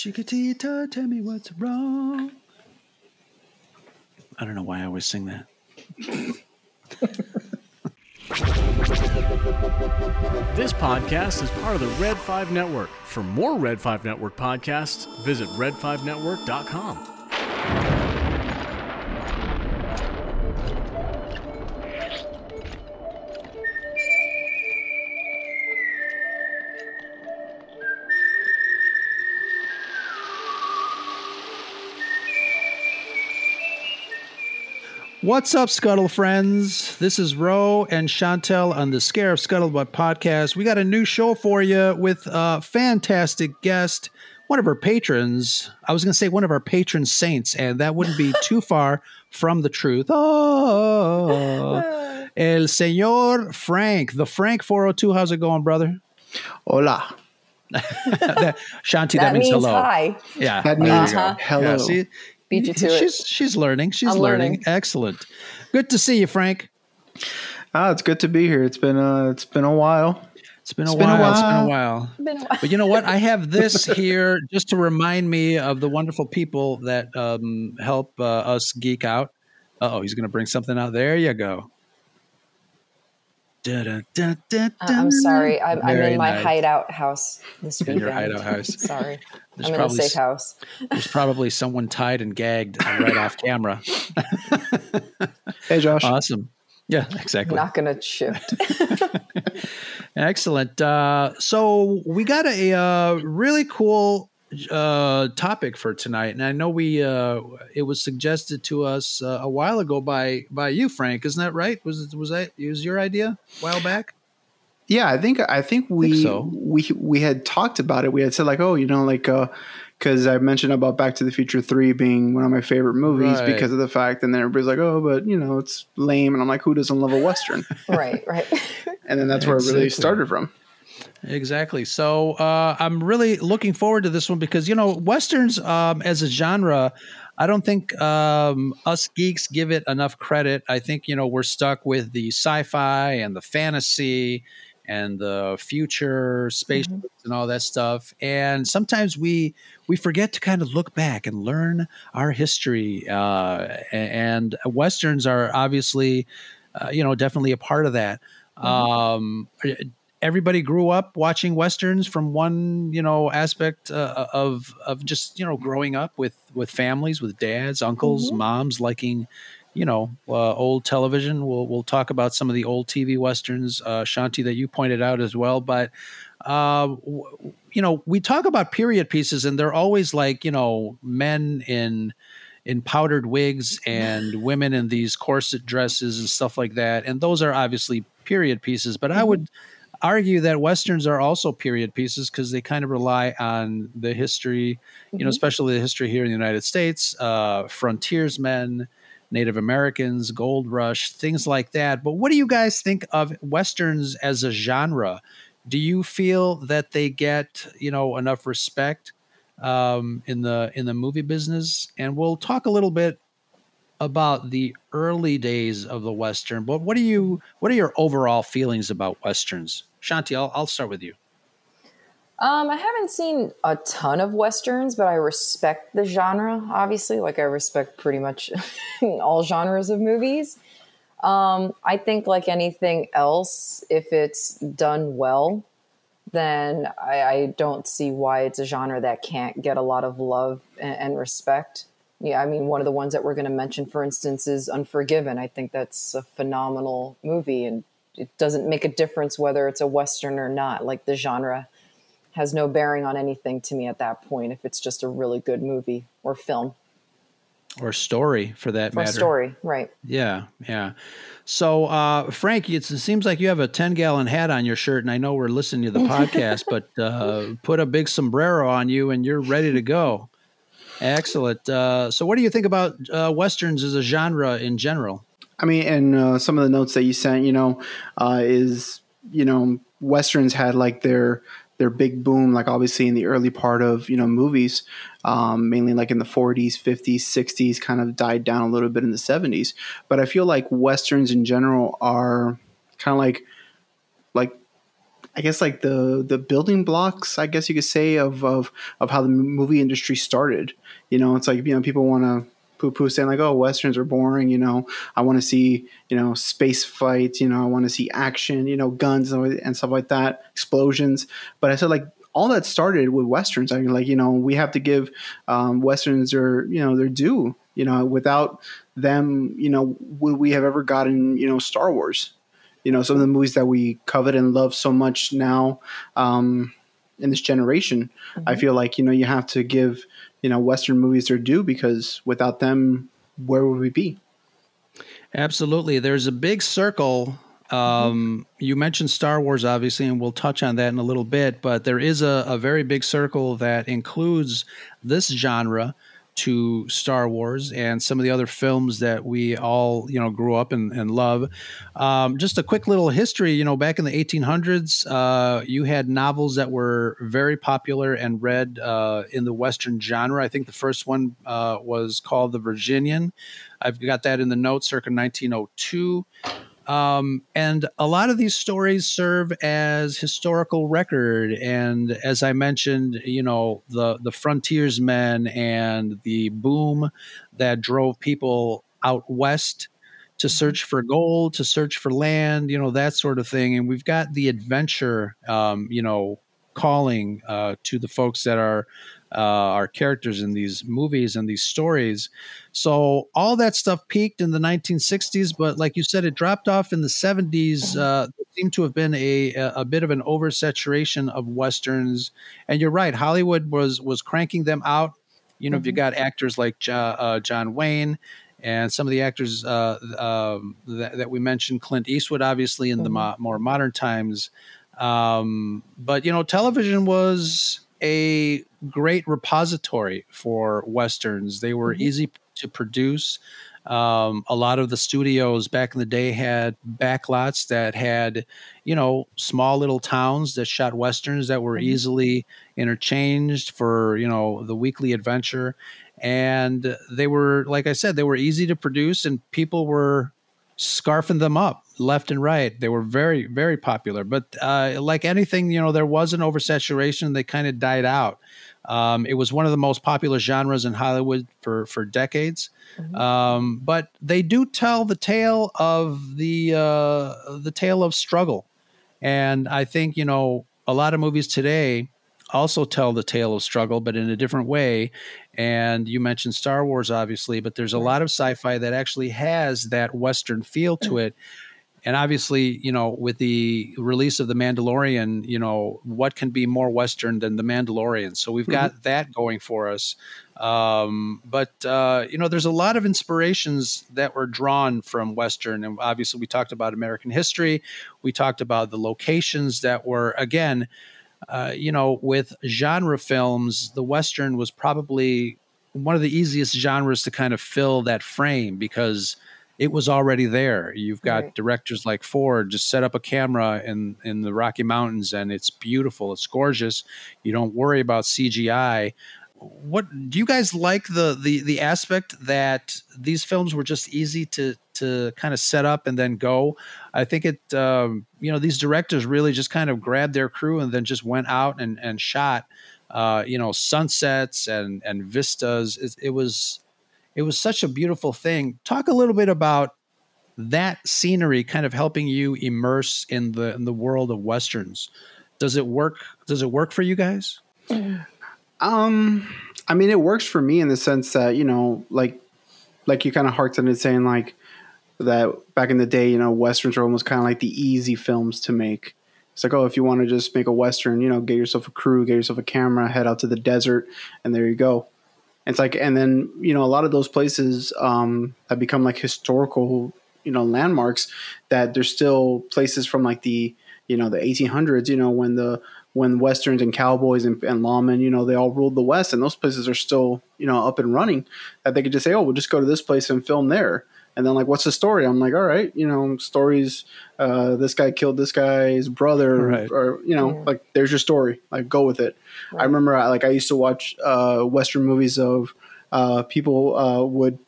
Chiquitita, tell me what's wrong. I don't know why I always sing that. This podcast is part of the Red 5 Network. For more Red 5 Network podcasts, visit red5network.com. What's up, Scuttle friends? This is Ro and Chantel on the Scare of Scuttlebutt podcast. We got a new show for you with a fantastic guest, one of our patrons. I was going to say one of our patron saints, and that wouldn't be too far from the truth. Oh, El Señor Frank, the Frank 402. How's it going, brother? Hola. that, Shanti, that, That means, means hello. hi. Yeah. That there you means uh-huh. hello. Yeah, see, Beat you to it. she's, She's learning. She's learning. learning. Excellent. Good to see you, Frank. Ah, it's good to be here. It's been uh, it's been a while. It's been a It's been a while. It's been a while. while. Been a while. But you know what? I have this here just to remind me of the wonderful people that um, help uh, us geek out. Oh, he's going to bring something out. There you go. Da-da-da-da-da. Uh, I'm sorry. I'm, I'm in my nice. hideouse house this In weekend. your hideout house. Sorry. There's I'm in a probably safe house. There's probably someone tied and gagged right off camera. Hey, Josh. Awesome. Yeah, exactly. Not going to shift. Excellent. Uh, so we got a uh, really cool uh, topic for tonight, and I know we uh, it was suggested to us uh, a while ago by by you, Frank. Isn't that right? Was it, was that was your idea a while back? Yeah, I think I think we so. we we had talked about it. We had said like, oh, you know, like because I mentioned about Back to the Future Three being one of my favorite movies Right. because of the fact, and then everybody's like, oh, but you know, it's lame, and I'm like, who doesn't love a western? right, right. and then that's where it really started from. Exactly. So uh, I'm really looking forward to this one because you know westerns um, as a genre, I don't think um, us geeks give it enough credit. I think you know we're stuck with the sci-fi and the fantasy and the future space and all that stuff, and sometimes we we forget to kind of look back and learn our history. Uh, and westerns are obviously, uh, you know, definitely a part of that. Um, everybody grew up watching westerns from one you know aspect uh, of of just you know growing up with with families with dads uncles moms liking you know uh, old television. We'll we'll talk about some of the old TV westerns uh, Shanti that you pointed out as well. But uh, w- you know we talk about period pieces and they're always like you know men in in powdered wigs and women in these corset dresses and stuff like that. And those are obviously period pieces. But I would argue that westerns are also period pieces because they kind of rely on the history, you know, especially the history here in the United States, uh, frontiersmen, Native Americans, gold rush, things like that. But what do you guys think of westerns as a genre? Do you feel that they get, you know, enough respect um, in the in the movie business? And we'll talk a little bit about the early days of the western. But what are you? What are your overall feelings about westerns? Shanti, I'll, I'll start with you. Um, I haven't seen a ton of westerns, but I respect the genre. Obviously, like I respect pretty much all genres of movies. Um, I think, like anything else, if it's done well, then I, I don't see why it's a genre that can't get a lot of love and, and respect. Yeah, I mean, one of the ones that we're going to mention, for instance, is Unforgiven. I think that's a phenomenal movie, and it doesn't make a difference whether it's a western or not. Like the genre has no bearing on anything to me at that point if it's just a really good movie or film Or story, for that or matter. story, right? Yeah, yeah. So, uh, Frank, it's, it seems like you have a 10 gallon hat on your shirt, and I know we're listening to the podcast, but uh, put a big sombrero on you and you're ready to go. Excellent. Uh, so, what do you think about uh, Westerns as a genre in general? I mean, and uh, some of the notes that you sent, you know, uh, is you know, westerns had like their their big boom, like obviously in the early part of you know movies, um, mainly like in the 40s, 50s, 60s, kind of died down a little bit in the 70s. But I feel like westerns in general are kind of like like I guess like the the building blocks, I guess you could say, of of of how the movie industry started. You know, it's like you know people want to poo poo saying like, oh, westerns are boring. You know, I want to see you know space fights. You know, I want to see action. You know, guns and stuff like that, explosions. But I said like all that started with westerns. I mean, like you know, we have to give um, westerns their you know their due. You know, without them, you know, would we have ever gotten you know Star Wars? you know some of the movies that we covet and love so much now um, in this generation mm-hmm. i feel like you know you have to give you know western movies their due because without them where would we be absolutely there's a big circle um, mm-hmm. you mentioned Star Wars, obviously, and we'll touch on that in a little bit. But there is a, a very big circle that includes this genre to Star Wars and some of the other films that we all, you know, grew up and, and love. Um, just a quick little history, you know, back in the 1800s, uh, you had novels that were very popular and read uh, in the Western genre. I think the first one uh, was called The Virginian. I've got that in the notes circa 1902. Um, and a lot of these stories serve as historical record. And as I mentioned, you know, the, the frontiersmen and the boom that drove people out west to mm-hmm. search for gold, to search for land, you know, that sort of thing. And we've got the adventure, um, you know, calling uh, to the folks that are uh, our characters in these movies and these stories. So all that stuff peaked in the 1960s, but like you said, it dropped off in the 70s. Uh, seemed to have been a a bit of an oversaturation of westerns. And you're right, Hollywood was was cranking them out. You know, mm-hmm. if you got actors like uh, John Wayne and some of the actors uh, um, that, that, we mentioned, Clint Eastwood, obviously in mm-hmm. the mo- more modern times. Um, but you know, television was a great repository for westerns. They were mm-hmm. easy to produce. Um, a lot of the studios back in the day had backlots that had, you know, small little towns that shot westerns that were mm-hmm. easily interchanged for, you know, the weekly adventure. And they were, like I said, they were easy to produce and people were scarfing them up left and right. They were very, very popular. But uh, like anything, you know, there was an oversaturation. They kind of died out. Um, it was one of the most popular genres in Hollywood for for decades. Mm-hmm. Um, but they do tell the tale of the uh, the tale of struggle, and I think you know a lot of movies today also tell the tale of struggle, but in a different way. And you mentioned Star Wars, obviously, but there's a lot of sci-fi that actually has that Western feel to it and obviously, you know, with the release of the Mandalorian, you know, what can be more Western than the Mandalorian? So we've got mm-hmm. that going for us. Um, but uh, you know, there's a lot of inspirations that were drawn from Western, and obviously, we talked about American history. We talked about the locations that were again. Uh, you know, with genre films, the Western was probably one of the easiest genres to kind of fill that frame because it was already there. You've got right. directors like Ford just set up a camera in in the Rocky Mountains and it's beautiful. It's gorgeous. You don't worry about CGI. What do you guys like the the the aspect that these films were just easy to to kind of set up and then go? I think it um, you know these directors really just kind of grabbed their crew and then just went out and and shot uh, you know sunsets and and vistas. It, it was it was such a beautiful thing. Talk a little bit about that scenery kind of helping you immerse in the in the world of westerns. Does it work? Does it work for you guys? Um, I mean, it works for me in the sense that you know, like, like you kind of harked on it saying like that back in the day, you know, westerns are almost kind of like the easy films to make. It's like, oh, if you want to just make a western, you know, get yourself a crew, get yourself a camera, head out to the desert, and there you go. It's like, and then you know, a lot of those places um, have become like historical, you know, landmarks. That there's still places from like the you know the 1800s. You know, when the when westerns and cowboys and, and lawmen, you know, they all ruled the West, and those places are still you know up and running. That they could just say, oh, we'll just go to this place and film there. And then like, what's the story? I'm like, all right, you know, stories. Uh, this guy killed this guy's brother, right. or you know, yeah. like there's your story. Like, go with it. Right. I remember, like, I used to watch uh, Western movies of uh, people uh, would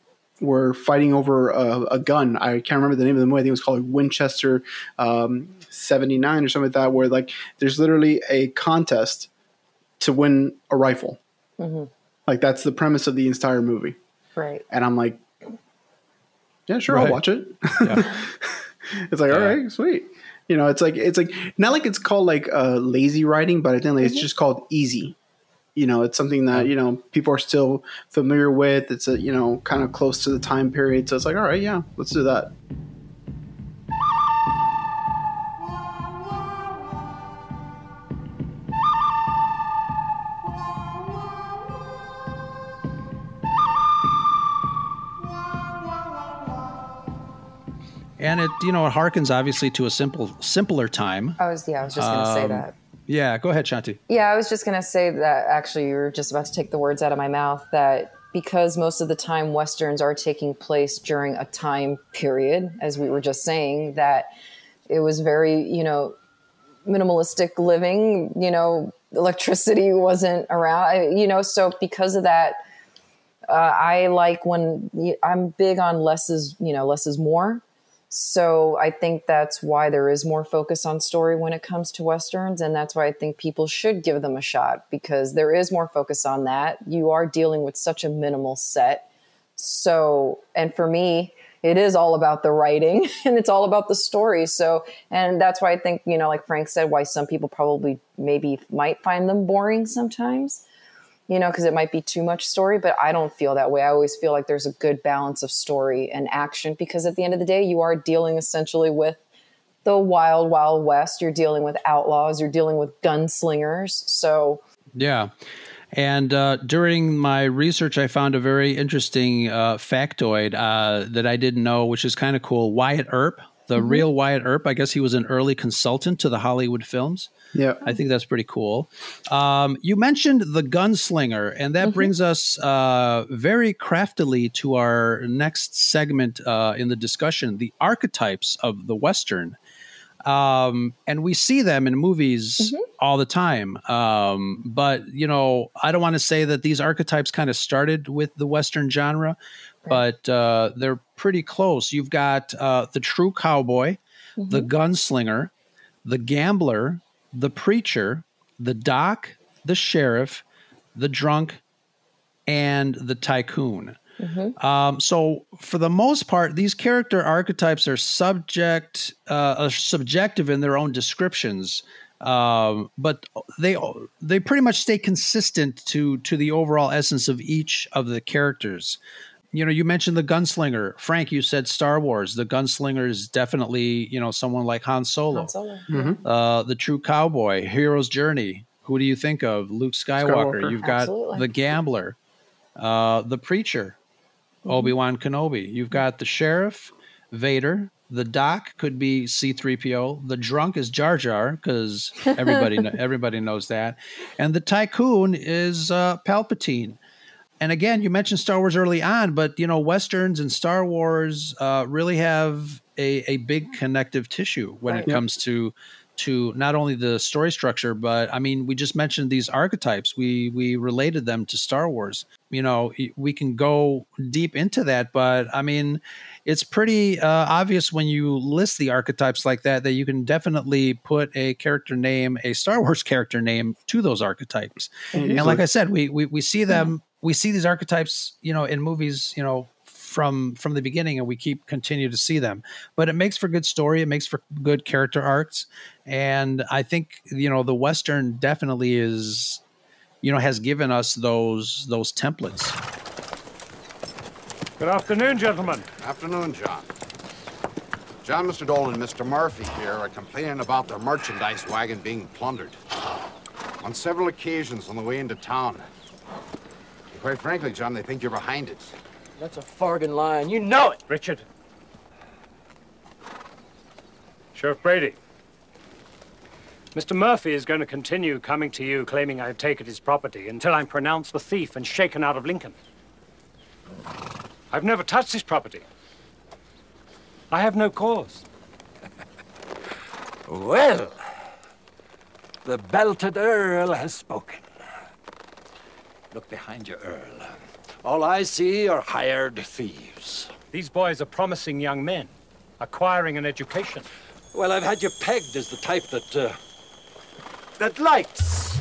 were fighting over a, a, gun. I can't remember the name of the movie. I think it was called Winchester um, 79 or something like that, where like there's literally a contest to win a rifle. Mm-hmm. Like that's the premise of the entire movie. Right. And I'm like, yeah, sure, right. I'll watch it. Yeah. it's like, yeah. all right, sweet. You know, it's like it's like not like it's called like uh, lazy writing, but I think like, mm-hmm. it's just called easy. You know, it's something that you know people are still familiar with. It's a you know kind of close to the time period, so it's like, all right, yeah, let's do that. And it you know it harkens obviously to a simple simpler time. I was yeah, I was just going to um, say that. Yeah, go ahead, Shanti. Yeah, I was just going to say that actually you were just about to take the words out of my mouth that because most of the time westerns are taking place during a time period as we were just saying that it was very, you know, minimalistic living, you know, electricity wasn't around, you know, so because of that uh, I like when I'm big on less is, you know, less is more. So I think that's why there is more focus on story when it comes to westerns, and that's why I think people should give them a shot because there is more focus on that. You are dealing with such a minimal set. So, and for me, it is all about the writing and it's all about the story. So, and that's why I think, you know, like Frank said, why some people probably maybe might find them boring sometimes you know, because it might be too much story, but I don't feel that way. I always feel like there's a good balance of story and action because at the end of the day, you are dealing essentially with the wild, wild west. You're dealing with outlaws, you're dealing with gunslingers. So, yeah. And uh, during my research, I found a very interesting uh, factoid uh, that I didn't know, which is kind of cool. Wyatt Earp, the mm-hmm. real Wyatt Earp, I guess he was an early consultant to the Hollywood films. Yeah, I think that's pretty cool. Um, you mentioned the gunslinger, and that mm-hmm. brings us uh, very craftily to our next segment uh, in the discussion: the archetypes of the western. Um, and we see them in movies mm-hmm. all the time. Um, but you know, I don't want to say that these archetypes kind of started with the western genre, right. but uh, they're pretty close. You've got uh, the true cowboy, mm-hmm. the gunslinger, the gambler, the preacher, the doc, the sheriff, the drunk, and the tycoon. Mm-hmm. Um, so, for the most part, these character archetypes are subject, uh, are subjective in their own descriptions, um, but they they pretty much stay consistent to to the overall essence of each of the characters you know, you mentioned the gunslinger. Frank, you said Star Wars. The gunslinger is definitely, you know, someone like Han Solo. Han Solo. Mm-hmm. Uh, the true cowboy, hero's journey. Who do you think of? Luke Skywalker. Skywalker. You've got Absolutely. the gambler, uh, the preacher, mm-hmm. Obi Wan Kenobi. You've got the sheriff, Vader. The doc could be C-3PO. The drunk is Jar Jar because everybody everybody knows that, and the tycoon is uh, Palpatine and again, you mentioned Star Wars early on, but you know, westerns and Star Wars uh, really have a, a big connective tissue when right. it comes to to not only the story structure, but I mean, we just mentioned these archetypes. We we related them to Star Wars. You know, we can go deep into that, but I mean, it's pretty uh, obvious when you list the archetypes like that that you can definitely put a character name, a Star Wars character name, to those archetypes. Mm-hmm. And like I said, we we, we see them we see these archetypes, you know, in movies, you know, from from the beginning and we keep continue to see them but it makes for good story it makes for good character arcs and i think you know the western definitely is you know has given us those those templates good afternoon gentlemen afternoon john john mr dolan and mr murphy here are complaining about their merchandise wagon being plundered on several occasions on the way into town And Quite frankly, John, they think you're behind it. That's a fargan line. You know it. Richard. Sheriff Brady. Mr. Murphy is going to continue coming to you claiming I've taken his property until I'm pronounced the thief and shaken out of Lincoln. I've never touched his property. I have no cause. well, the belted Earl has spoken. Look behind you, Earl. All I see are hired thieves. These boys are promising young men, acquiring an education. Well, I've had you pegged as the type that, uh, that likes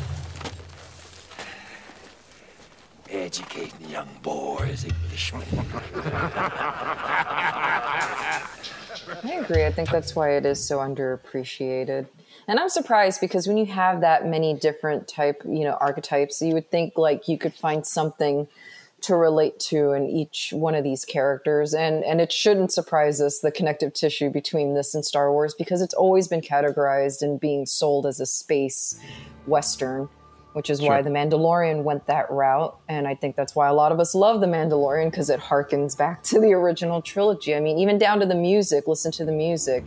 educating young boys, Englishmen. I agree. I think that's why it is so underappreciated. And I'm surprised because when you have that many different type, you know, archetypes, you would think like you could find something to relate to in each one of these characters. And and it shouldn't surprise us the connective tissue between this and Star Wars because it's always been categorized and being sold as a space western, which is why The Mandalorian went that route. And I think that's why a lot of us love The Mandalorian because it harkens back to the original trilogy. I mean, even down to the music, listen to the music.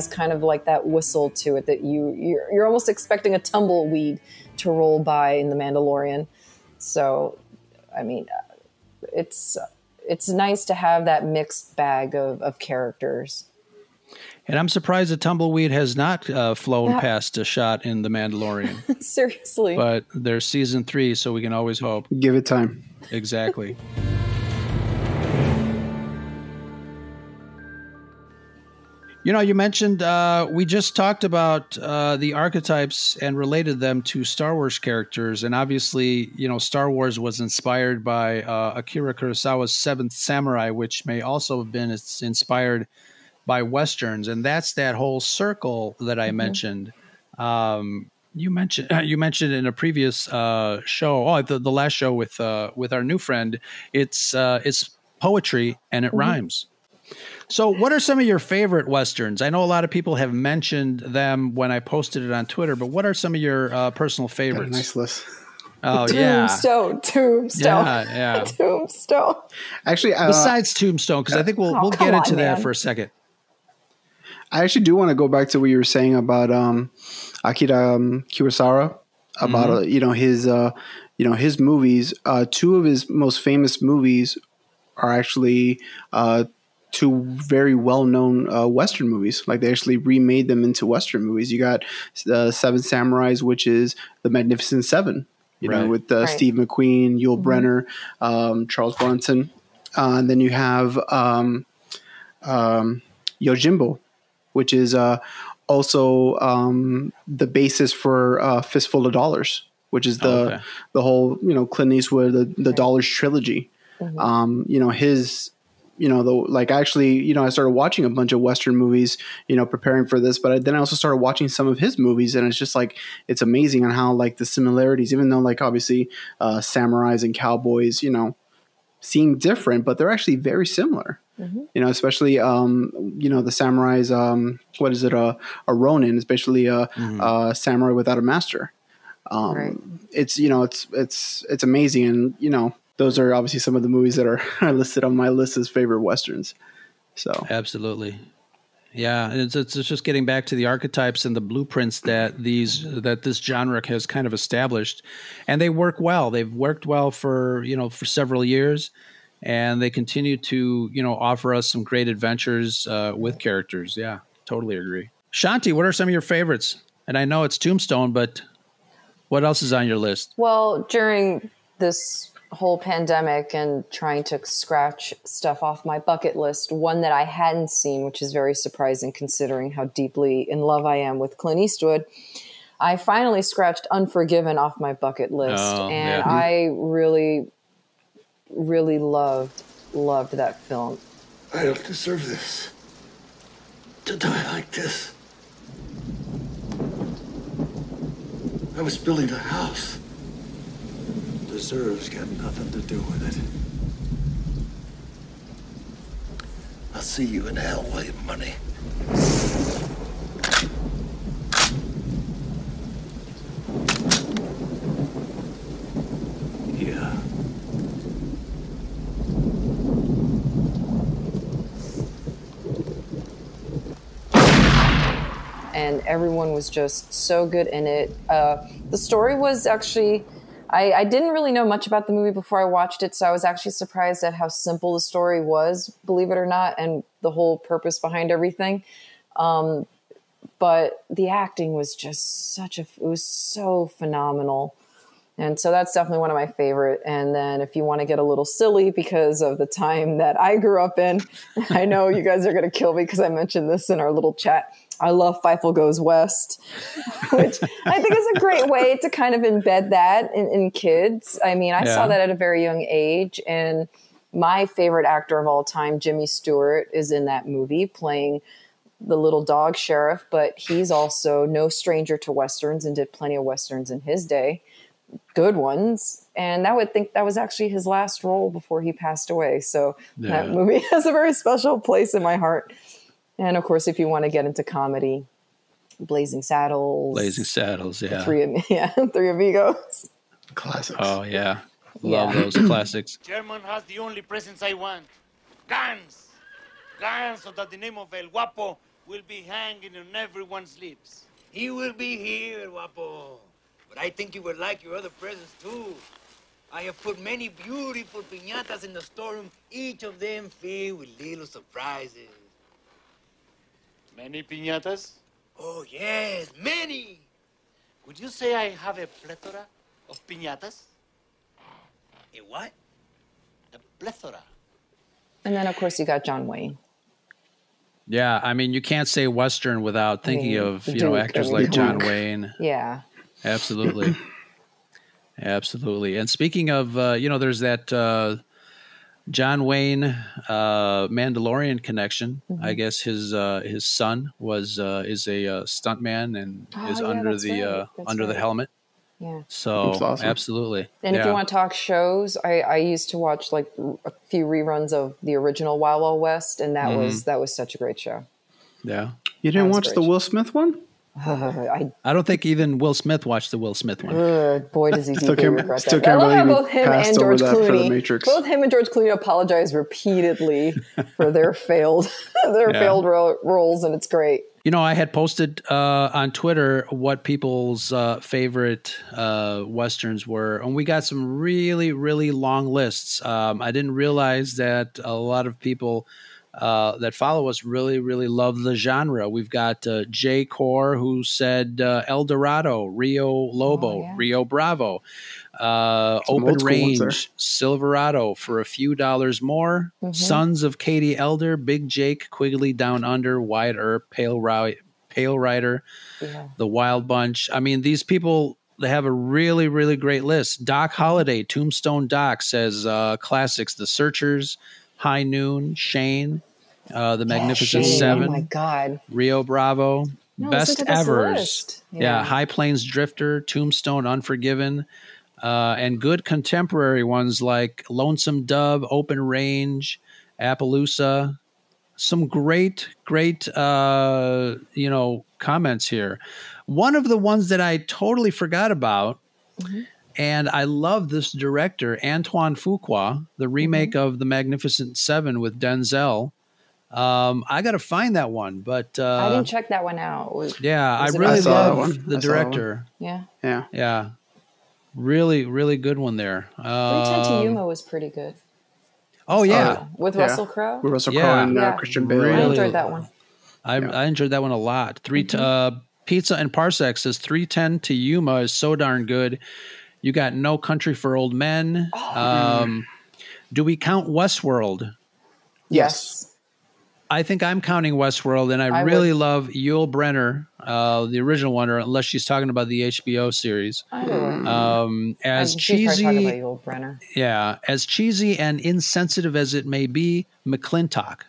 Has kind of like that whistle to it that you you're, you're almost expecting a tumbleweed to roll by in the Mandalorian. So, I mean, uh, it's it's nice to have that mixed bag of, of characters. And I'm surprised that Tumbleweed has not uh, flown Yeah. past a shot in The Mandalorian. Seriously, but there's season three, so we can always hope. Give it time. Exactly. You know, you mentioned uh, we just talked about uh, the archetypes and related them to Star Wars characters, and obviously, you know, Star Wars was inspired by uh, Akira Kurosawa's Seventh Samurai, which may also have been it's inspired by westerns, and that's that whole circle that I mentioned. Um, you mentioned you mentioned in a previous uh, show, oh, the, the last show with uh, with our new friend. It's uh, it's poetry and it rhymes. So, what are some of your favorite westerns? I know a lot of people have mentioned them when I posted it on Twitter, but what are some of your uh, personal Got a favorites? nice list. Oh yeah, Tombstone, Tombstone, yeah, yeah. Tombstone. Actually, uh, Besides Tombstone, because I think we'll Oh, we'll get into on, that man. for a second. I actually do want to go back to what you were saying about um, Akira um, Kurosawa, about uh, you know his uh, you know his movies. Uh, two of his most famous movies are actually uh, two very well known uh, Western movies. Like they actually remade them into Western movies. You got uh, Seven Samurais, which is the Magnificent Seven. You know, with uh, Right. Steve McQueen, Yul Brynner, um, Charles Bronson. Uh, and then you have um, um, Yojimbo, which is uh, also um, the basis for uh, Fistful of Dollars, which is the Oh, okay. the whole you know Clint Eastwood the the Dollars trilogy. Um, you know his you know the like actually you know I started watching a bunch of Western movies you know preparing for this, but I, then I also started watching some of his movies, and it's just like it's amazing on how like the similarities, even though like obviously uh, samurais and cowboys, you know seem different, but they're actually very similar. You know, especially um, you know the samurais. Um, what is it? A a ronin is basically a, a samurai without a master. Um, Right. It's you know it's it's it's amazing, and you know those are obviously some of the movies that are, are listed on my list as favorite westerns. So Absolutely. Yeah, and it's, it's it's just getting back to the archetypes and the blueprints that these that this genre has kind of established, and they work well. They've worked well for you know for several years, and they continue to you know offer us some great adventures uh, with characters. Yeah, totally agree. Shanti, what are some of your favorites? And I know it's Tombstone, but what else is on your list? Well, during this whole pandemic and trying to scratch stuff off my bucket list, one that I hadn't seen, which is very surprising considering how deeply in love I am with Clint Eastwood, I finally scratched Unforgiven off my bucket list. Oh, and yeah. I really, really loved, loved that film. I don't deserve this. To die like this. I was building a house. Deserves got nothing to do with it. I'll see you in hell, William Munny. Yeah. and everyone was just so good in it. Uh, the story was actually. I, I didn't really know much about the movie before I watched it, so I was actually surprised at how simple the story was, believe it or not, and the whole purpose behind everything. Um, but the acting was just such a, it was so phenomenal. And so that's definitely one of my favorite. And then if you want to get a little silly because of the time that I grew up in, I know you guys are going to kill me because I mentioned this in our little chat. I love Fievel Goes West, which I think is a great way to kind of embed that in, in kids. I mean, I Yeah. saw that at a very young age. And my favorite actor of all time, Jimmy Stewart, is in that movie playing the little dog sheriff, but he's also no stranger to westerns and did plenty of westerns in his day, good ones. And that would think that was actually his last role before he passed away. So that movie has a very special place in my heart. And of course, if you want to get into comedy, Blazing Saddles, Blazing Saddles, yeah. Three, Am- yeah, Three Amigos. Classics. Oh yeah, love Yeah. those classics. German has the only presents I want. Guns! Guns so that the name of El Guapo will be hanging on everyone's lips. He will be here, El Guapo. But I think you would like your other presents too. I have put many beautiful piñatas in the storeroom, each of them filled with little surprises. Many piñatas? Oh, yes, many. Would you say I have a plethora of piñatas? A what? A plethora. And then, of course, you got John Wayne. Yeah, I mean, you can't say Western without thinking mean, of the you know actors I mean, like come John on. Wayne. Yeah. Absolutely, absolutely. And speaking of, uh, you know, there's that uh, John Wayne uh, Mandalorian connection. Mm-hmm. I guess his uh, his son was uh, is a uh, stuntman and Oh, is yeah, under the right. uh, That's under the helmet. Yeah. So awesome. absolutely. And if you want to talk shows, I, I used to watch like a few reruns of the original Wild Wild West, and that Mm-hmm. was that was such a great show. yeah. You didn't watch the great. Will Smith one? I I don't think even Will Smith watched the Will Smith one. uh, boy does he Still deeply can't- regret still that. I can't love how both him and George that for The Clooney, both him and George Clooney apologize repeatedly for their failed their Yeah. failed ro- roles, and it's great. You know, I had posted uh, on Twitter what people's uh, favorite uh, westerns were, and we got some really, really long lists. Um, I didn't realize that a lot of people uh, that follow us really, really love the genre. We've got uh, Jay Core who said uh, El Dorado, Rio Lobo, Oh, yeah. Rio Bravo, uh, Open old ones. Range, Silverado for a few dollars more. Mm-hmm. Sons of Katie Elder, Big Jake, Quigley Down Under, Wyatt Earp, Pale, Ri- Pale Rider, Yeah. The Wild Bunch. I mean, these people they have a really, really great list. Doc holiday Tombstone Doc says uh, classics: The Searchers, High Noon, Shane, uh, The Magnificent Shane, Seven, Oh my god. Rio Bravo, No, Best Evers. Yeah. Yeah. High Plains Drifter, Tombstone Unforgiven, uh, and good contemporary ones like Lonesome Dove, Open Range, Appaloosa. Some great, great, uh, you know, comments here. One of the ones that I totally forgot about, and I love this director, Antoine Fuqua, the remake of The Magnificent Seven with Denzel. Um, I got to find that one, but uh, I didn't check that one out. Was- yeah, Was I really saw that love one. the I saw one. director. yeah. Yeah. Yeah, really, really good one there. Three Ten Um, to Yuma was pretty good. oh yeah, With Yeah. Russell Crowe. With Russell Yeah. Crowe and uh, Yeah. Christian Bale. I enjoyed that one. I, I enjoyed that one a lot. 3 Mm-hmm. uh, Pizza and Parsec says three ten to Yuma is so darn good. You got No Country for Old Men. Oh. Um, do we count Westworld? Yes. I think I'm counting Westworld, and I, I really would. love Yul Brynner, uh, the original one, or unless she's talking about the HBO series. Either. Um, as And she's probably talking about cheesy, you, Brenner. yeah, as cheesy and insensitive as it may be, McLintock.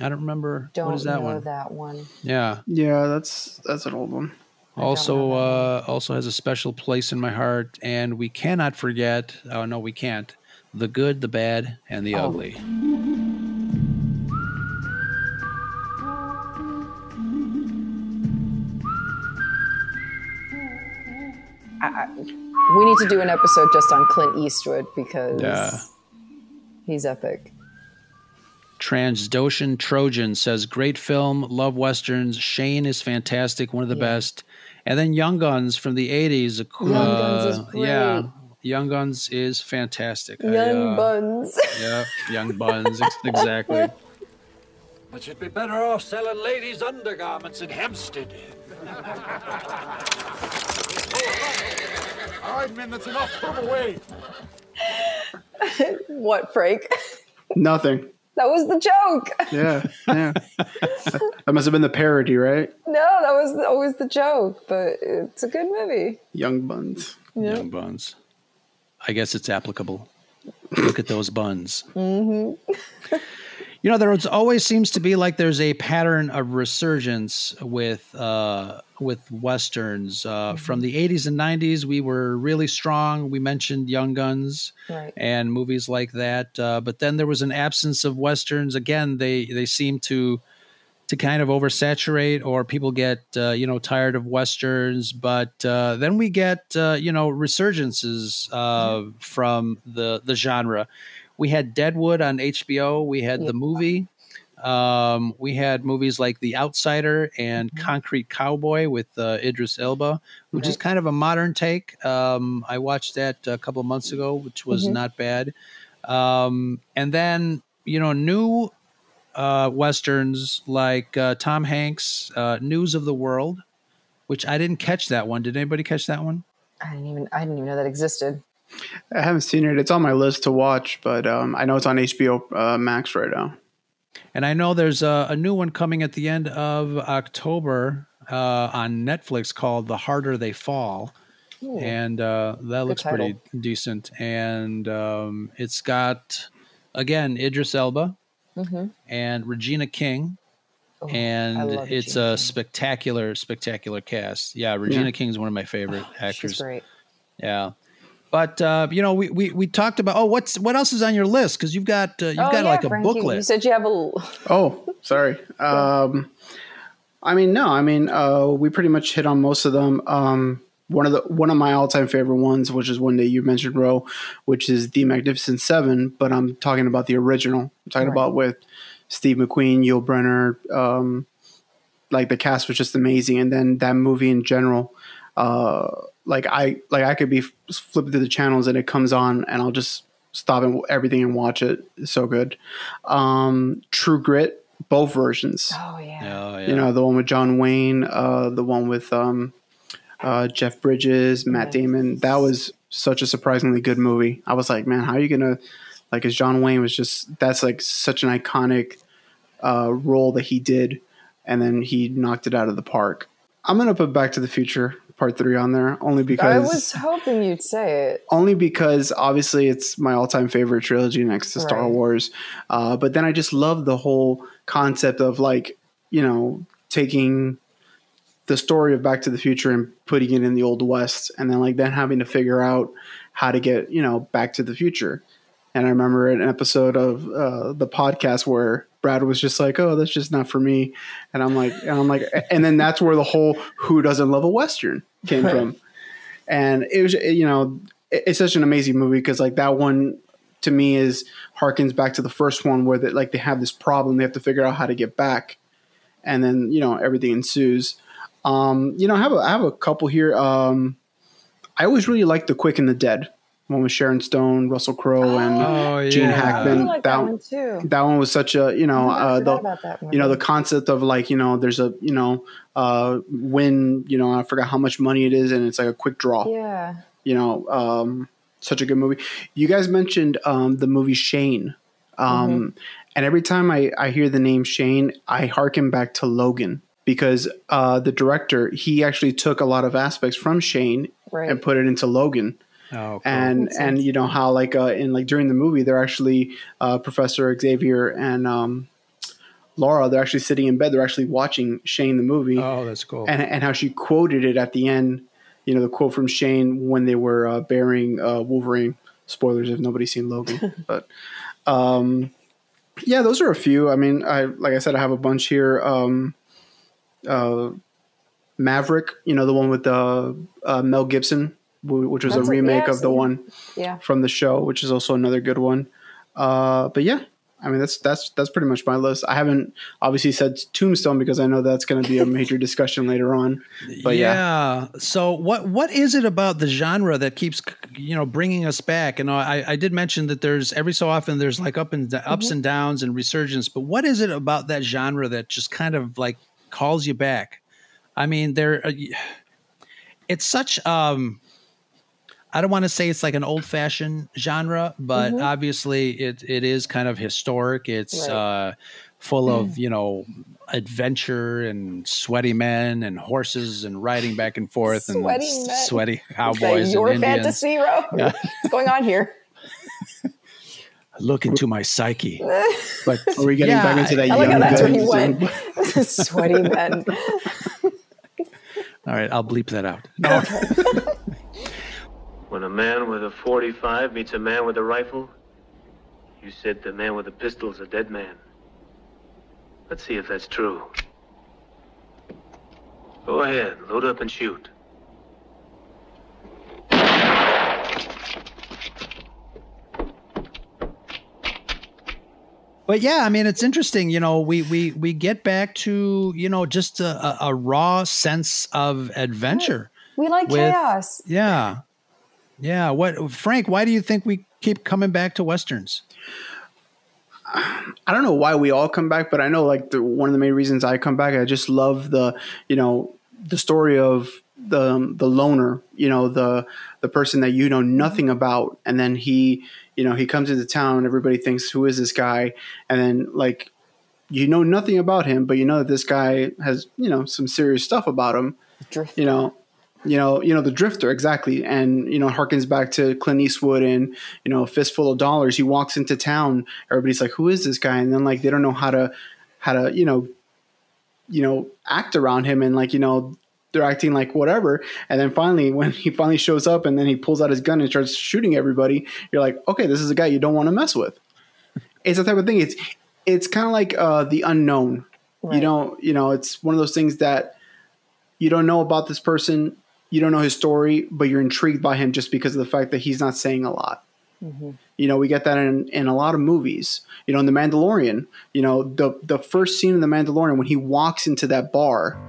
I don't remember Don't what is that know one. that one. Yeah, Yeah, that's that's an old one. also uh, also has a special place in my heart, and we cannot forget. Oh no, we can't. The good, the bad, and the Oh. ugly. We need to do an episode just on Clint Eastwood because Yeah. he's epic. Transdoshan Trojan says, "Great film, love westerns. Shane is fantastic, one of the best." And then Young Guns from the '80s. Young Guns is uh, Yeah. Young Guns is fantastic. I, Young uh, buns. Yeah, Young Buns, exactly. But you'd be better off selling ladies' undergarments in Hempstead. All right, men, that's enough. Put 'em away. what, Frank? Nothing. That was the joke. Yeah, yeah. that must have been the parody, right? No, that was always the joke, but it's a good movie. Young buns. Yeah. Young Buns. I guess it's applicable. Look at those buns. hmm You know, there always seems to be like there's a pattern of resurgence with uh, with westerns uh, from the 80s and 90s. We were really strong. We mentioned Young Guns Right. and movies like that, uh, but then there was an absence of westerns. Again, they they seem to to kind of oversaturate, or people get uh, you know tired of westerns. But uh, then we get uh, you know resurgences uh, from the the genre. We had Deadwood on HBO. We had the movie. Um, we had movies like The Outsider and Concrete Cowboy with uh, Idris Elba, which is kind of a modern take. Um, I watched that a couple of months ago, which was Mhm. not bad. Um, and then you know, new uh, westerns like uh, Tom Hanks, uh, News of the World, which I didn't catch that one. Did anybody catch that one? I didn't even I didn't even know that existed. I haven't seen it. It's on my list to watch, but um, I know it's on HBO uh, Max right now. And I know there's a, a new one coming at the end of October uh, on Netflix called The Harder They Fall. Ooh. And uh, that looks title. pretty decent. And um, it's got, again, Idris Elba hmm and Regina King. Oh, and it's Regina a spectacular, spectacular cast. Yeah, Regina Yeah. King is one of my favorite actors. She's great. Yeah. But uh, you know, we, we we talked about oh, what's what else is on your list? Because you've got uh, you've oh, got yeah, like a Frankie, You said you have a Oh, sorry. Um, I mean, no. I mean, uh, we pretty much hit on most of them. Um, one of the one of my all time favorite ones, which is one that you mentioned, Ro, which is the Magnificent Seven. But I'm talking about the original. I'm talking Right. about with Steve McQueen, Yul Brynner. Um, like the cast was just amazing, and then that movie in general. Uh, like I like I could be flipping through the channels and it comes on, and I'll just stop and everything and watch it. It's so good. Um, True Grit, both versions. Oh yeah. Oh, yeah. You know, the one with John Wayne, uh, the one with um, uh, Jeff Bridges, Matt Yes. Damon. That was such a surprisingly good movie. I was like, man, how are you gonna like? As John Wayne was just that's like such an iconic uh, role that he did, and then he knocked it out of the park. I'm gonna put Back to the Future Part Three on there only because I was hoping you'd say it. only because obviously it's my all-time favorite trilogy next to Star Right. Wars. Uh, but then I just love the whole concept of like you know taking the story of Back to the Future and putting it in the Old West, and then like then having to figure out how to get you know Back to the Future. And I remember an episode of uh, the podcast where Brad was just like, "Oh, that's just not for me," and I'm like, and I'm like, and then that's where the whole "Who doesn't love a western" came from. And it was, you know, it's such an amazing movie because like that one to me is harkens back to the first one where they, like they have this problem, they have to figure out how to get back, and then you know everything ensues. Um, you know, I have a, I have a couple here. Um, I always really liked The Quick and the Dead, one with Sharon Stone, Russell Crowe, and Oh, Gene yeah. I Hackman. really like that, that one too. that one was such a you know uh, the you know the concept of like you know there's a you know uh win you know I forgot how much money it is and it's like a quick draw Yeah. you know um such a good movie you guys mentioned um the movie Shane um Mm-hmm. and every time I I hear the name Shane I harken back to Logan because uh the director he actually took a lot of aspects from Shane Right. and put it into Logan Oh, cool. and Makes and sense. you know how like uh, in like during the movie they're actually uh, Professor Xavier and um, Laura they're actually sitting in bed they're actually watching Shane the movie oh, that's cool. and and how she quoted it at the end you know the quote from Shane when they were uh, burying uh, Wolverine spoilers if nobody's seen Logan but um yeah those are a few I mean I like I said I have a bunch here um uh Maverick you know the one with uh, uh Mel Gibson wh- which was That's a a- remake yeah, of the I've one Yeah. from the show, which is also another good one. Uh, but yeah, I mean, that's that's that's pretty much my list. I haven't obviously said Tombstone because I know that's going to be a major discussion later on. But yeah. yeah. So what what is it about the genre that keeps you know bringing us back? And I, I did mention that there's every so often there's like up and ups Mm-hmm. and downs and resurgence. But what is it about that genre that just kind of like calls you back? I mean, there. Uh, it's such. um I don't want to say it's like an old fashioned genre, but Mhm. obviously it it is kind of historic. It's Right. uh, full of you know adventure and sweaty men and horses and riding back and forth and Sweaty s- men. sweaty Is that cowboys your and Indians. fantasy, Ro? Yeah. What's going on here? Look into my psyche. But Are we getting back into that I like how young that's where he guns went. Sweaty men. all right, I'll bleep that out. When a man with a 45 meets a man with a rifle, you said the man with the pistol's a dead man. Let's see if that's true. Go ahead, load up and shoot. But yeah, I mean, it's interesting. You know, we we we get back to you know just a, a, a raw sense of adventure. We like With- chaos. Yeah, yeah. What, Frank? Why do you think we keep coming back to westerns? I don't know why we all come back, but I know like the, one of the main reasons I come back. I just love the you know the story of the um, the loner. You know the the person that you know nothing about, and then he you know he comes into town. Everybody thinks who is this guy, and then like you know nothing about him, but you know that this guy has you know some serious stuff about him. Drift. You know. You know, you know the drifter exactly, and you know harkens back to Clint Eastwood and you know fistful of dollars. He walks into town, everybody's like, "Who is this guy?" And then like they don't know how to how to you know you know act around him, and like you know they're acting like whatever. And then finally, when he finally shows up, and then he pulls out his gun and starts shooting everybody, you're like, "Okay, this is a guy you don't want to mess with." It's the type of thing. It's it's kind of like uh, the unknown. You Right. don't you know it's one of those things that you don't know about this person you don't know his story but you're intrigued by him just because of the fact that he's not saying a lot mm-hmm. you know we get that in, in a lot of movies you know in the mandalorian you know the the first scene in the mandalorian when he walks into that bar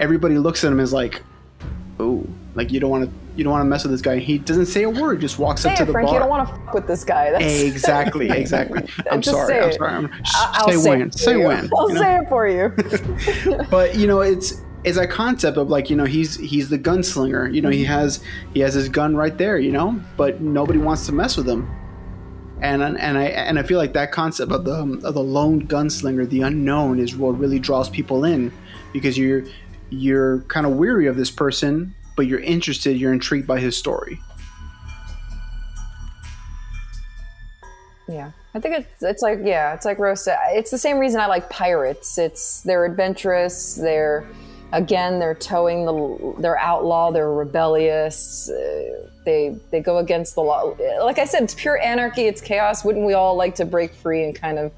everybody looks at him as like oh like you don't want to you don't want to mess with this guy he doesn't say a word just walks Say up to it, the Frank. bar You don't want to fuck with this guy. That's exactly exactly i'm sorry i'm sorry I'm, I'll say, say when say you. when I'll you know? say it for you. but you know it's it's a concept of like you know he's he's the gunslinger you know he has he has his gun right there you know but nobody wants to mess with him and and I and I feel like that concept of the of the lone gunslinger the unknown is what really draws people in because you're you're kind of weary of this person but you're interested you're intrigued by his story Yeah, I think it's it's like yeah, it's like Rose said. It's the same reason I like pirates. It's they're adventurous. They're again they're towing the they're outlaw. They're rebellious. Uh, they they go against the law. Like I said, it's pure anarchy. It's chaos. Wouldn't we all like to break free and kind of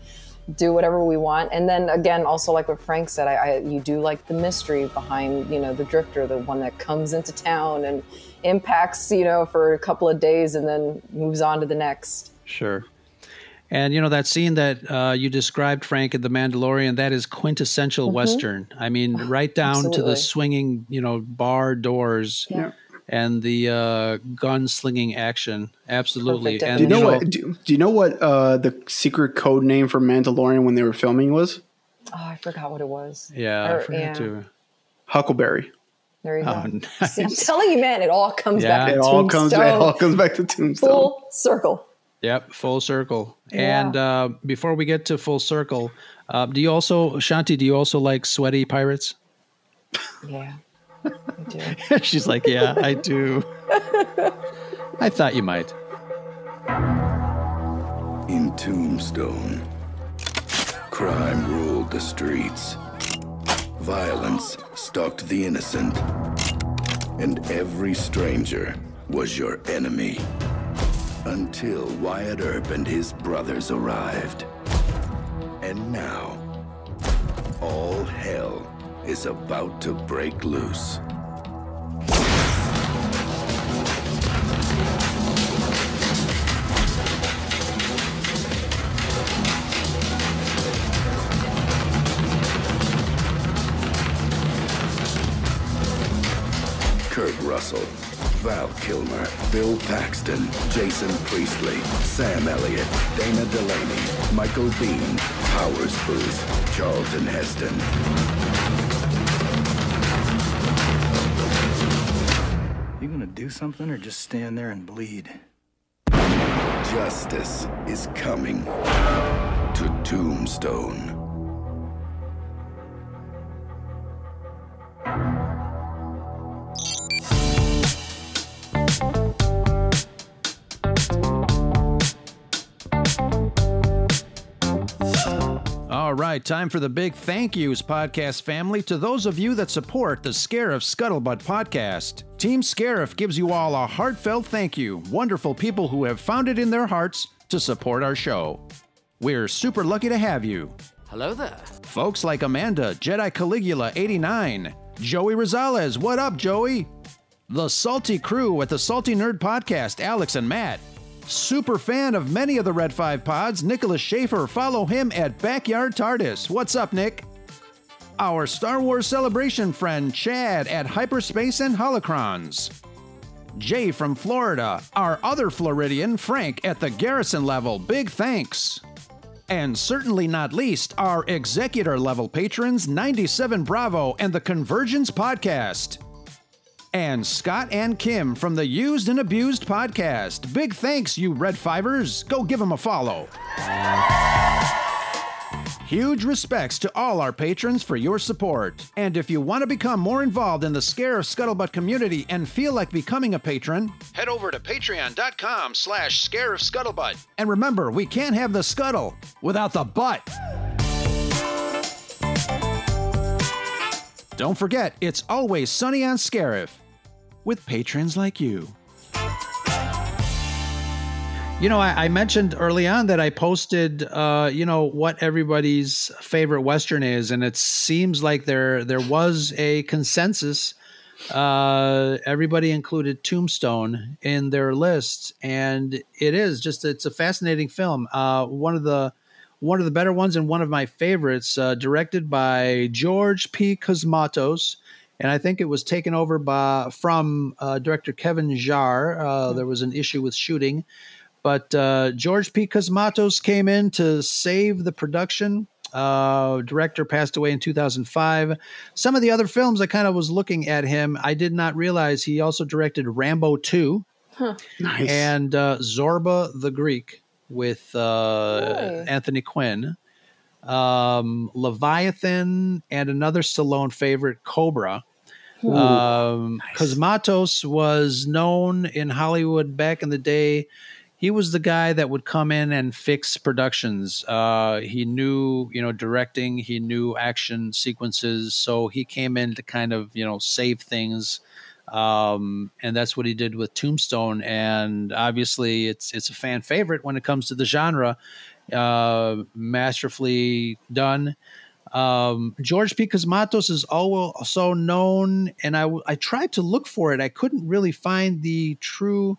do whatever we want? And then again, also like what Frank said, I, I you do like the mystery behind you know the drifter, the one that comes into town and impacts you know for a couple of days and then moves on to the next. Sure. And you know that scene that uh, you described, Frank, in The Mandalorian, that is quintessential Mhm. Western. I mean, right down to the swinging, you know, bar doors Yeah. and the uh, gun slinging action. Absolutely. Perfect And do you know know, what do, do you know what uh, the secret code name for Mandalorian when they were filming was Oh, I forgot what it was. Yeah, I forgot yeah. to. Huckleberry There you Oh, go. nice. See, I'm telling you, man, it all comes Yeah. back. it to all comes it all comes back to Tombstone full circle. Yep, full circle. Yeah. And uh, before we get to full circle, uh, do you also, Shanti, do you also like sweaty pirates? Yeah, I do. She's like, yeah, I do. I thought you might. In Tombstone, crime ruled the streets. Violence stalked the innocent. And every stranger was your enemy. Until Wyatt Earp and his brothers arrived. And now, all hell is about to break loose. Castle. Val Kilmer, Bill Paxton, Jason Priestley, Sam Elliott, Dana Delany, Michael Biehn, Powers Boothe, Charlton Heston. You gonna do something or just stand there and bleed? Justice is coming to Tombstone. Right, time for the big thank yous, podcast family, to those of you that support the Scarif Scuttlebutt podcast. Team Scarif gives you all a heartfelt thank you, wonderful people who have found it in their hearts to support our show. We're super lucky to have you. Hello there. Folks like Amanda, Jedi Caligula 89, Joey Rosales, what up, Joey? The Salty Crew at the Salty Nerd Podcast, Alex and Matt. Super fan of many of the Red 5 pods, Nicholas Schaefer. Follow him at Backyard TARDIS. What's up, Nick? Our Star Wars Celebration friend, Chad at Hyperspace and Holocrons. Jay from Florida. Our other Floridian, Frank, at the Garrison level. Big thanks. And certainly not least, our executor level patrons, 97 Bravo and the Convergence Podcast. And Scott and Kim from the Used and Abused Podcast. Big thanks, you Red Fivers. Go give them a follow. Huge respects to all our patrons for your support. And if you want to become more involved in the Scarif Scuttlebutt community and feel like becoming a patron, head over to patreon.com slash scarif scuttlebutt. And remember, we can't have the scuttle without the butt. Don't forget, it's always sunny on Scarif with patrons like you. You know, I, I, mentioned early on that I posted, uh, you know, what everybody's favorite Western is, and it seems like there there was a consensus. Uh, everybody included Tombstone in their list, and it is just it's a fascinating film. Uh, one of the one of the better ones and one of my favorites, uh, directed by George P. Cosmatos and I think it was taken over by from uh, director Kevin Jarre. Uh, mm-hmm. There was an issue with shooting, but uh, George P. Cosmatos came in to save the production. Uh, director passed away in 2005. Some of the other films, I kind of was looking at him. I did not realize he also directed Rambo 2 huh. nice. and uh, Zorba the Greek with uh, Anthony Quinn um, Leviathan, and another Stallone favorite, Cobra. Ooh, um, nice. Cosmatos was known in Hollywood back in the day. He was the guy that would come in and fix productions. Uh, he knew, you know, directing. He knew action sequences, so he came in to kind of, you know, save things. Um, and that's what he did with Tombstone. And obviously, it's it's a fan favorite when it comes to the genre. Uh, masterfully done. Um, George P. Cosmatos is also known, and I, I tried to look for it. I couldn't really find the true,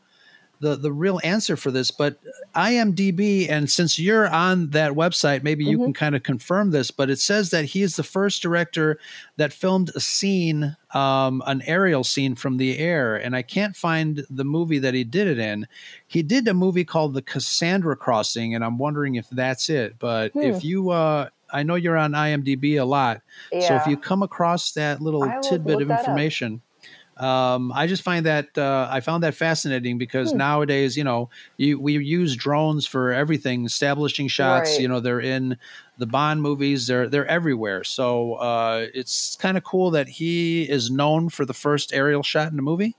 the the real answer for this. But IMDb, and since you're on that website, maybe you mm-hmm. can kind of confirm this. But it says that he is the first director that filmed a scene, um, an aerial scene from the air, and I can't find the movie that he did it in. He did a movie called The Cassandra Crossing, and I'm wondering if that's it. But hmm. if you uh, I know you're on IMDb a lot. Yeah. So if you come across that little tidbit of information, um, I just find that uh, I found that fascinating because hmm. nowadays, you know, you, we use drones for everything, establishing shots. Right. You know, they're in the Bond movies. They're they're everywhere. So uh, it's kind of cool that he is known for the first aerial shot in a movie.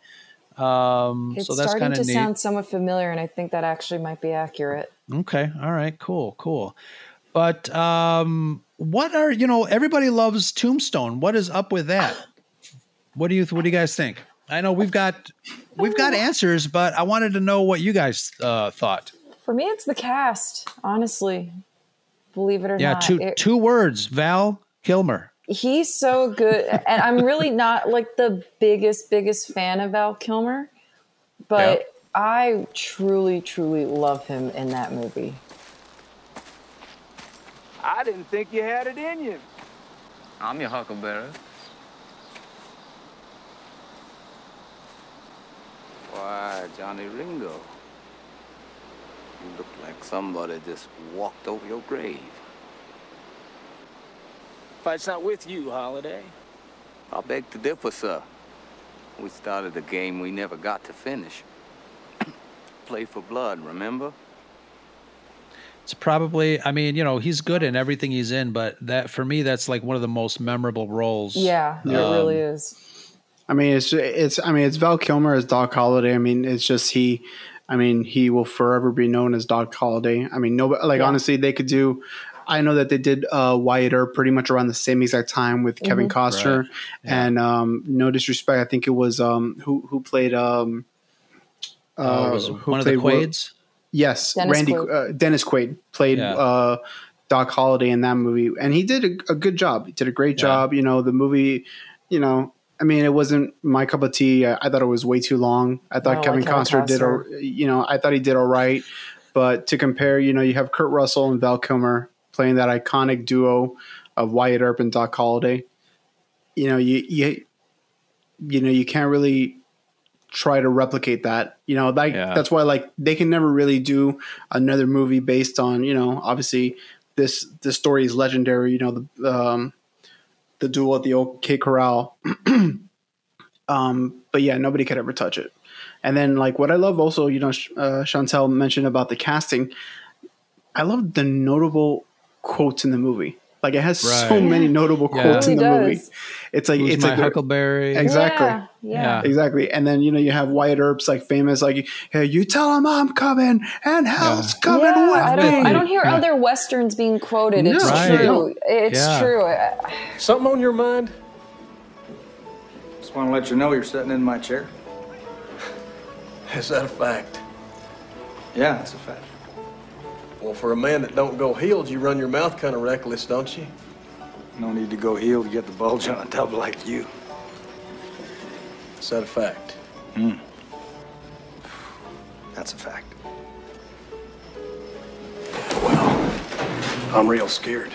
Um, it's so that's starting to neat. sound somewhat familiar, and I think that actually might be accurate. Okay. All right. Cool. Cool. But um, what are you know? Everybody loves Tombstone. What is up with that? What do you What do you guys think? I know we've got we've got answers, but I wanted to know what you guys uh, thought. For me, it's the cast. Honestly, believe it or yeah, not. Yeah, two it, two words: Val Kilmer. He's so good, and I'm really not like the biggest biggest fan of Val Kilmer, but. I truly truly love him in that movie. I didn't think you had it in you. I'm your huckleberry. Why, Johnny Ringo. You look like somebody just walked over your grave. Fight's not with you, Holliday. I beg to differ, sir. We started a game we never got to finish. Play for blood, remember? It's probably, I mean, you know, he's good in everything he's in, but that for me, that's like one of the most memorable roles. Yeah, it Um, really is. I mean, it's it's. I mean, it's Val Kilmer as Doc Holliday. I mean, it's just he. I mean, he will forever be known as Doc Holliday. I mean, no, like Yeah. honestly, they could do. I know that they did uh, Wyatt Earp pretty much around the same exact time with Kevin Mhm. Costner, Right. and um, no disrespect, I think it was um, who who played um, Uh, was it who one of the Quaids. Wo- Quaids? Yes, Dennis Randy Quaid. Uh, Dennis Quaid played Yeah. uh, Doc Holliday in that movie, and he did a, a good job. He did a great job. You know, the movie. You know, I mean, it wasn't my cup of tea. I, I thought it was way too long. I thought Oh, Kevin like Costner did. A, you know, I thought he did all right. But to compare, you know, you have Kurt Russell and Val Kilmer playing that iconic duo of Wyatt Earp and Doc Holliday. You know, you you you know, you can't really try to replicate that. You know, like Yeah. that's why like they can never really do another movie based on, you know, obviously this this story is legendary, you know, the um the duel at the OK Corral. um but yeah, nobody could ever touch it. And then like what I love also, you know, uh, Chantel mentioned about the casting. I love the notable quotes in the movie. Like it has so Right. many notable Yeah. quotes It in the really movie. It's like Who's it's my like they're- Huckleberry? Exactly. Yeah, yeah. Yeah. Exactly. And then, you know, you have Wyatt Earp's like famous, like, hey, you tell him I'm coming and hell's coming Yeah, with I me. don't, I don't hear Yeah. other westerns being quoted. It's Right. true. It's Yeah. true. Something on your mind? Just want to let you know you're sitting in my chair. Is that a fact? Yeah, it's a fact. Well, for a man that don't go heeled, you run your mouth kind of reckless, don't you? No need to go heal to get the bulge on a tub like you. Is that a fact? Hmm. That's a fact. Well, I'm real scared.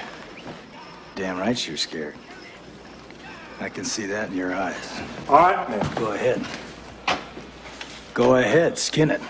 Damn right you're scared. I can see that in your eyes. All right, now. Go ahead. Go ahead, skin it.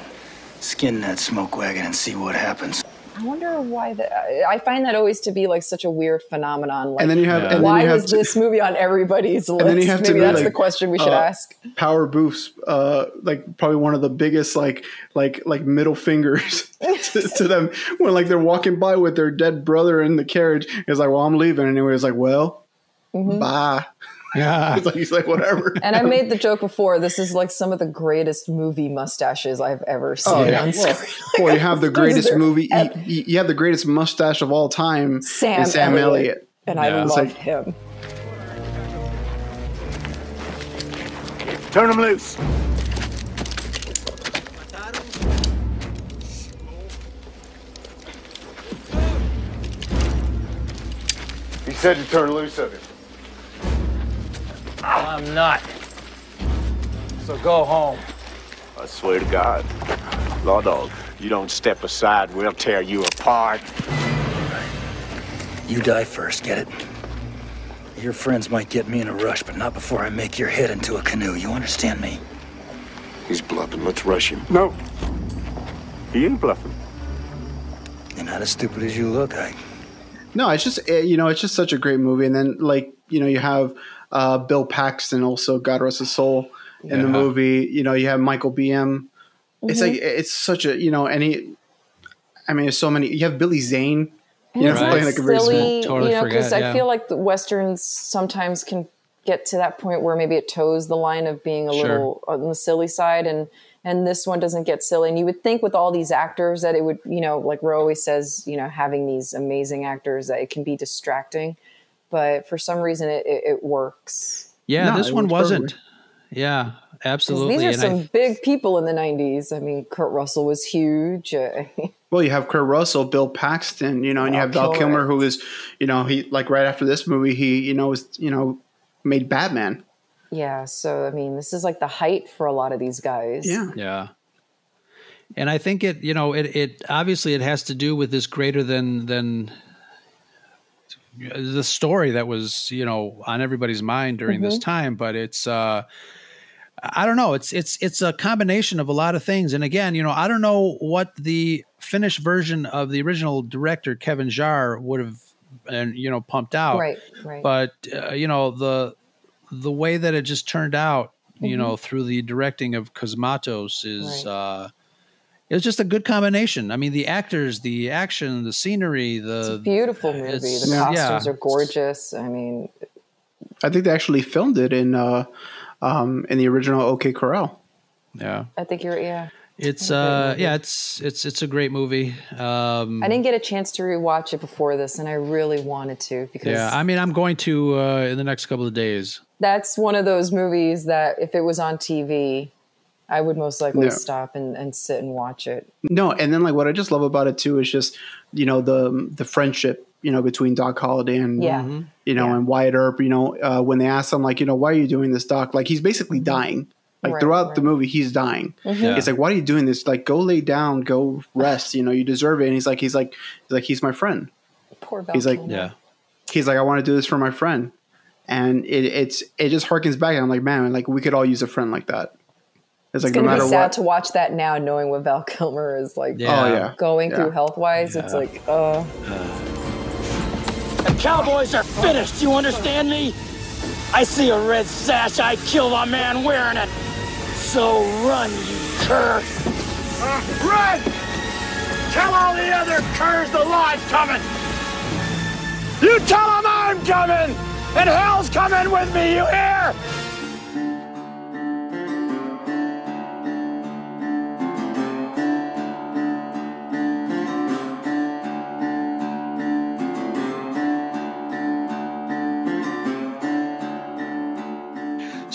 Skin that smoke wagon and see what happens. I wonder why that. I find that always to be like such a weird phenomenon. Like, And then you have, and then why you have was this movie on everybody's list? and then you have Maybe be that's like, the question we should uh, ask. Powers Boothe's, uh, like probably one of the biggest, like, like, like middle fingers to, to them when like they're walking by with their dead brother in the carriage. It's like, well, I'm leaving. And he was like, well, bye. Yeah. It's like, he's like, whatever. And I made the joke before. This is like some of the greatest movie mustaches I've ever oh, seen Oh, yeah. on Well, screen. well, you have the greatest movie. You, you have the greatest mustache of all time, Sam, in Sam Elliott. Elliott. and I Yeah. It's love like- him. Turn him loose. He said to turn loose of him. I'm not. So go home. I swear to God. Law dog, you don't step aside, we'll tear you apart. You die first, get it? Your friends might get me in a rush, but not before I make your head into a canoe. You understand me? He's bluffing. Let's rush him. No. He ain't bluffing. You're not as stupid as you look, Ike. No, it's just eh, you know, it's just such a great movie. And then like you know, you have uh, Bill Paxton, also God rest his soul, in the movie. You know, you have Michael Biehn It's Mhm. like it's such a you know, any. I mean, there's so many. You have Billy Zane. You know, it's playing like like a very small. silly, Totally you know, because forget, I feel like the westerns sometimes can get to that point where maybe it toes the line of being a Sure. little on the silly side, and and this one doesn't get silly. And you would think with all these actors that it would, you know, like Ro always says, you know, having these amazing actors that it can be distracting, but for some reason it, it, it works. Yeah, No, this one wasn't. perfectly. Yeah, 'Cause absolutely. These are And I- some big people in the '90s. I mean, Kurt Russell was huge. Uh, Well, you have Kurt Russell, Bill Paxton, you know, and you have Val Kilmer. Kilmer, who is, you know, he like right after this movie, he you know was you know made Batman. yeah, so I mean, this is like the height for a lot of these guys. Yeah. Yeah. And I think it, you know, it, it obviously it has to do with this greater than than the story that was, you know, on everybody's mind during this time. But it's, uh, I don't know. It's it's it's a combination of a lot of things. And again, you know, I don't know what the finished version of the original director Kevin Jarre would have, and you know, pumped out. Right, right. But uh, you know the the way that it just turned out, you Mhm. know, through the directing of Cosmatos is. uh it's just a good combination. I mean, the actors, the action, the scenery, the Beautiful movie. it's- The yeah. costumes are gorgeous. I mean, I think they actually filmed it in uh, um, in the original OK Corral. Yeah, I think you're yeah. it's What a great uh, yeah, it's it's it's a great movie. Um, I didn't get a chance to rewatch it before this, and I really wanted to because yeah, I mean, I'm going to uh, in the next couple of days. that's one of those movies that if it was on TV, I would most likely Yeah. stop and, and sit and watch it. No, and then like what I just love about it too is just you know the the friendship you know between Doc Holliday and Yeah. Mhm. you know and Wyatt Earp. You know uh, when they ask him like you know why are you doing this, Doc? Like he's basically dying. Like Right, throughout the movie, he's dying. Mhm. Yeah. It's like why are you doing this? Like go lay down, go rest. You know you deserve it. And he's like he's like he's like he's my friend. Poor Val He's like yeah. He's like I want to do this for my friend, and it it's it just harkens back. And I'm like man, like we could all use a friend like that. It's it's no gonna matter be sad what. to watch that now, knowing what Val Kilmer is like. Yeah. Oh, yeah. going Yeah. through health wise. It's like, oh. The Cowboys are finished, you understand me? I see a red sash, I kill a man wearing it. So run, you cur. Uh, run! Tell all the other curs the law's coming! You tell them I'm coming! And hell's coming with me, you hear?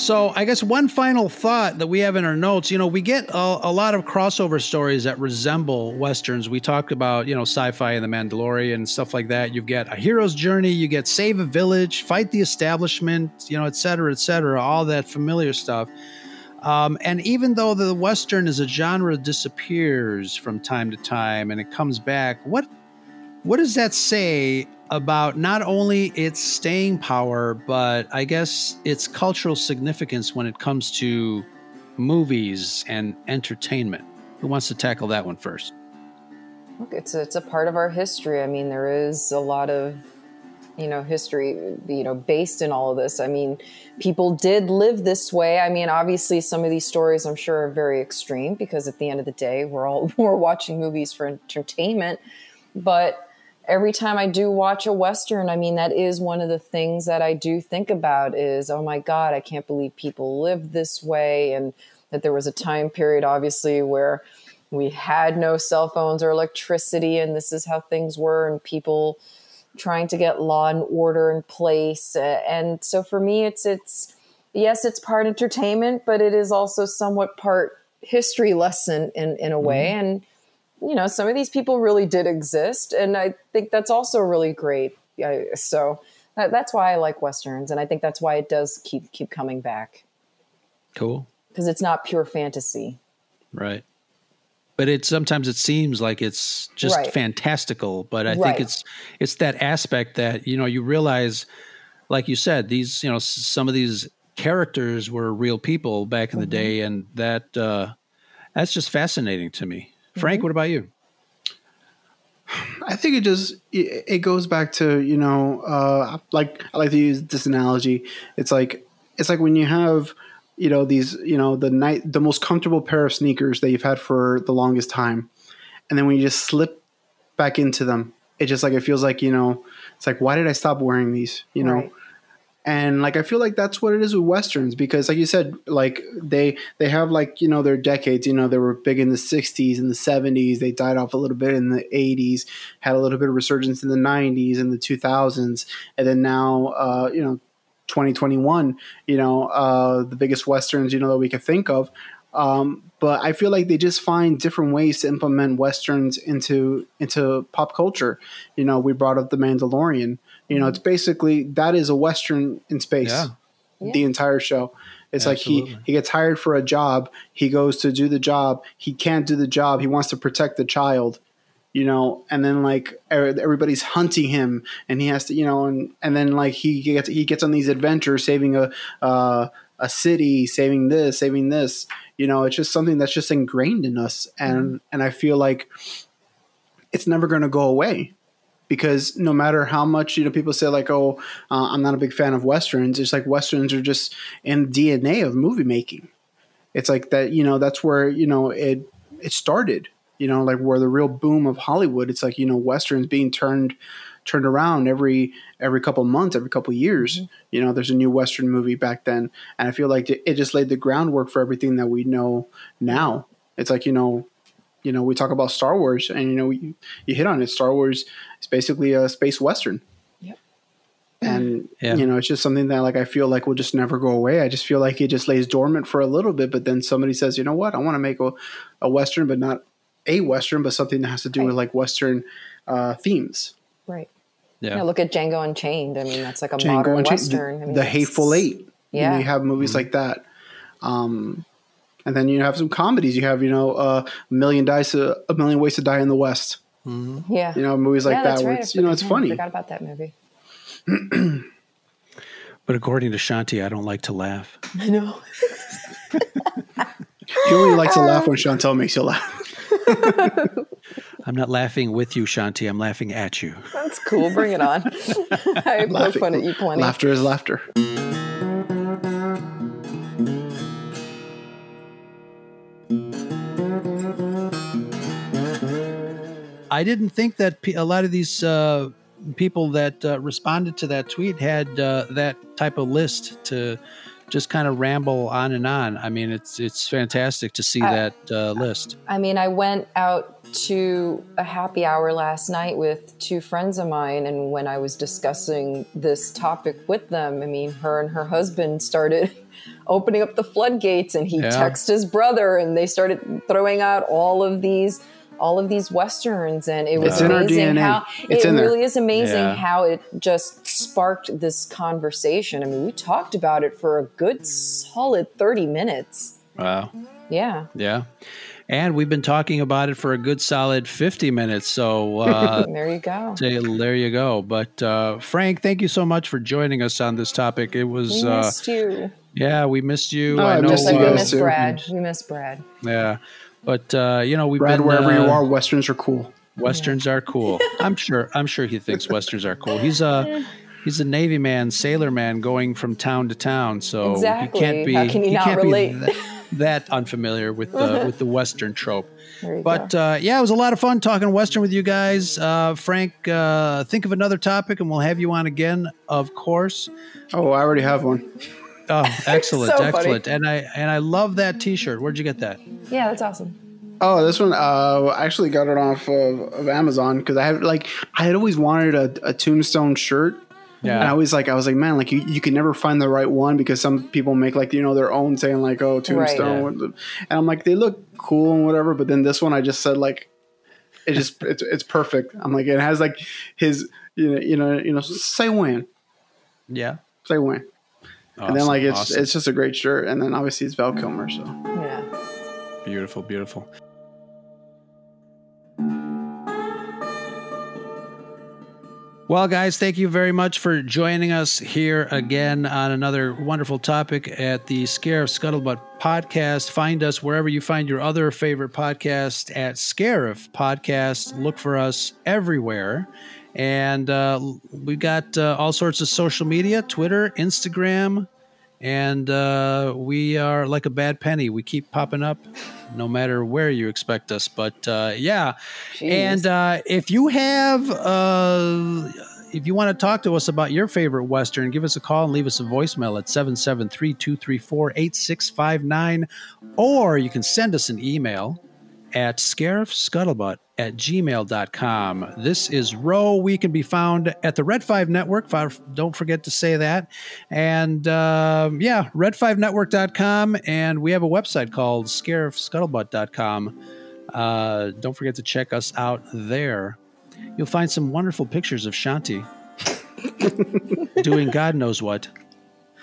So I guess one final thought that we have in our notes, you know, we get a, a lot of crossover stories that resemble westerns. We talked about, you know, sci-fi and the Mandalorian and stuff like that. You get a hero's journey, you get save a village, fight the establishment, you know, et cetera, et cetera, all that familiar stuff. Um, and even though the western as a genre disappears from time to time and it comes back, what what does that say about not only its staying power, but I guess its cultural significance when it comes to movies and entertainment? Who wants to tackle that one first? look, it's a, it's a part of our history. I mean, there is a lot of you know history you know based in all of this. I mean, people did live this way. I mean, obviously, some of these stories I'm sure are very extreme because at the end of the day, we're all we're watching movies for entertainment, but every time I do watch a Western, I mean, that is one of the things that I do think about is, oh my God, I can't believe people lived this way. And that there was a time period, obviously, where we had no cell phones or electricity, and this is how things were, and people trying to get law and order in place. And so for me, it's, it's, yes, it's part entertainment, but it is also somewhat part history lesson in, in a way. Mm-hmm. And, you know, some of these people really did exist, and I think that's also really great. Yeah, so that, that's why I like westerns, and I think that's why it does keep keep coming back Cool. because it's not pure fantasy. Right. But it sometimes it seems like it's just Right. fantastical, but I Right. think it's it's that aspect that you know you realize, like you said, these you know some of these characters were real people back in the Mhm. day, and that uh, that's just fascinating to me. Frank, Mm-hmm. what about you? I think it just it, it goes back to you know uh, like I like to use this analogy. It's like it's like when you have you know these you know the night the most comfortable pair of sneakers that you've had for the longest time, and then when you just slip back into them, it just like it feels like you know it's like why did I stop wearing these? You know. And like I feel like that's what it is with westerns because like you said like they they have like you know their decades. You know they were big in the 60s and the 70s they died off a little bit in the 80s had a little bit of resurgence in the 90s and the 2000s and then now uh you know 2021 you know uh the biggest westerns you know that we could think of. Um but I feel like they just find different ways to implement westerns into into pop culture. You know we brought up the Mandalorian you know it's basically that is a western in space Yeah. the entire show. It's like he he gets hired for a job he goes to do the job he can't do the job he wants to protect the child you know and then like er- everybody's hunting him and he has to you know and and then like he gets he gets on these adventures saving a uh a city, saving this, saving this. You know, it's just something that's just ingrained in us, and and I feel like it's never going to go away because no matter how much you know people say like oh uh, i'm not a big fan of westerns it's like westerns are just in dna of movie making. It's like that you know that's where you know it it started you know like where the real boom of hollywood it's like you know westerns being turned turned around every every couple months every couple years. You know there's a new western movie back then and i feel like it it just laid the groundwork for everything that we know now. It's like you know you know we talk about star wars and you know you, you hit on it. Star wars is basically a space western and Yeah. you know it's just something that like i feel like will just never go away i just feel like it just lays dormant for a little bit but then somebody says you know what i want to make a, a western but not a western but something that has to do with like western uh, themes Right. Yeah. You know, look at Django Unchained. I mean, that's like a Django modern Unchained, western. I mean, the hateful eight you, know, Yeah. you have movies like that um, and then you have some comedies you have you know uh, a million dice a, a million ways to die in the west Mm-hmm. Yeah. you know movies like yeah, that that's where right. it's you know it's funny. I forgot about that movie. But according to Shanti, I don't like to laugh. I know. you only like to laugh um, when chantel makes you laugh I'm not laughing with you, Shanti. I'm laughing at you. That's cool. Bring it on. I poke Laughing- fun at you plenty. laughter is laughter I didn't think that a lot of these uh, people that uh, responded to that tweet had uh, that type of list to just kind of ramble on and on. I mean, it's it's fantastic to see I- that uh, list. I mean, I went out to a happy hour last night with two friends of mine, and when I was discussing this topic with them, I mean, her and her husband started opening up the floodgates, and he Yeah. texted his brother, and they started throwing out all of these. All of these westerns, and it was It's amazing DNA. how It's it in really is amazing Yeah. how it just sparked this conversation. I mean, we talked about it for a good solid thirty minutes. Wow. Yeah, Yeah. And we've been talking about it for a good solid 50 minutes. So uh, there you go. say- there you go. But uh, Frank, thank you so much for joining us on this topic. It was, We uh, missed you. yeah, we missed you. Oh, I know. missed Just like we guys miss too. Brad. We miss Brad. Yeah. But, uh, you know, we've brad been. wherever uh, you are westerns are cool Westerns are cool. I'm sure. I'm sure he thinks westerns are cool. He's a he's a Navy man, sailor man, going from town to town. So Exactly. he can't be. How can he not can't relate? Be that, that unfamiliar with the with the western trope. But uh, yeah, it was a lot of fun talking western with you guys. Uh, Frank, uh, think of another topic, and we'll have you on again, of course. oh i already have one Oh, excellent, So funny. excellent. And I and I love that T-shirt. Where'd you get that? yeah, that's awesome. Oh, this one, uh, I actually got it off of, of Amazon because I had like I had always wanted a, a Tombstone shirt. Yeah. And I was like, I was like, man, like you, you can never find the right one because some people make like you know their own saying like, oh, Tombstone, and I'm like, they look cool and whatever. But then this one, I just said like, it just it's it's perfect. I'm like, it has like his you know you know you know say when Yeah. say when, and then like it's Awesome. it's just a great shirt. And then obviously it's Val Kilmer, so Yeah. Beautiful, beautiful. Well, guys, thank you very much for joining us here again on another wonderful topic at the Scarif Scuttlebutt podcast. Find us wherever you find your other favorite podcast at Scarif Podcast. Look for us everywhere. And uh, we've got uh, all sorts of social media Twitter, Instagram, and uh, we are like a bad penny. We keep popping up no matter where you expect us. But uh, yeah. And uh, if you have, uh, if you want to talk to us about your favorite Western, give us a call and leave us a voicemail at 773 234 8659. Or you can send us an email at scarifscuttlebutt at gmail.com. This is Roe. We can be found at the Red 5 Network. Fi- Don't forget to say that. And um, yeah, red5network.com. And we have a website called scarifscuttlebutt.com. Uh, don't forget to check us out there. You'll find some wonderful pictures of Shanti doing God knows what.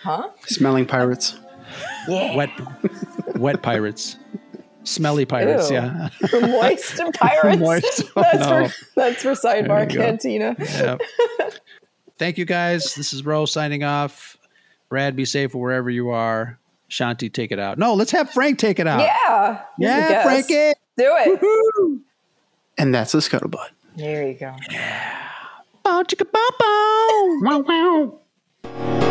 Huh? smelling pirates. Yeah. Wet, wet pirates. Smelly pirates, Ew. yeah. Moist pirates. Moist. Oh, that's no. for that's for There sidebar you cantina. Yep. Thank you guys. This is Ro signing off. Brad, be safe wherever you are. Shanti, take it out. No, let's have Frank take it out. Yeah. He's the Yeah, guest. Frankie. Do it. And that's the scuttlebutt. There you go. Yeah. Bow chicka bow bow. Wow wow.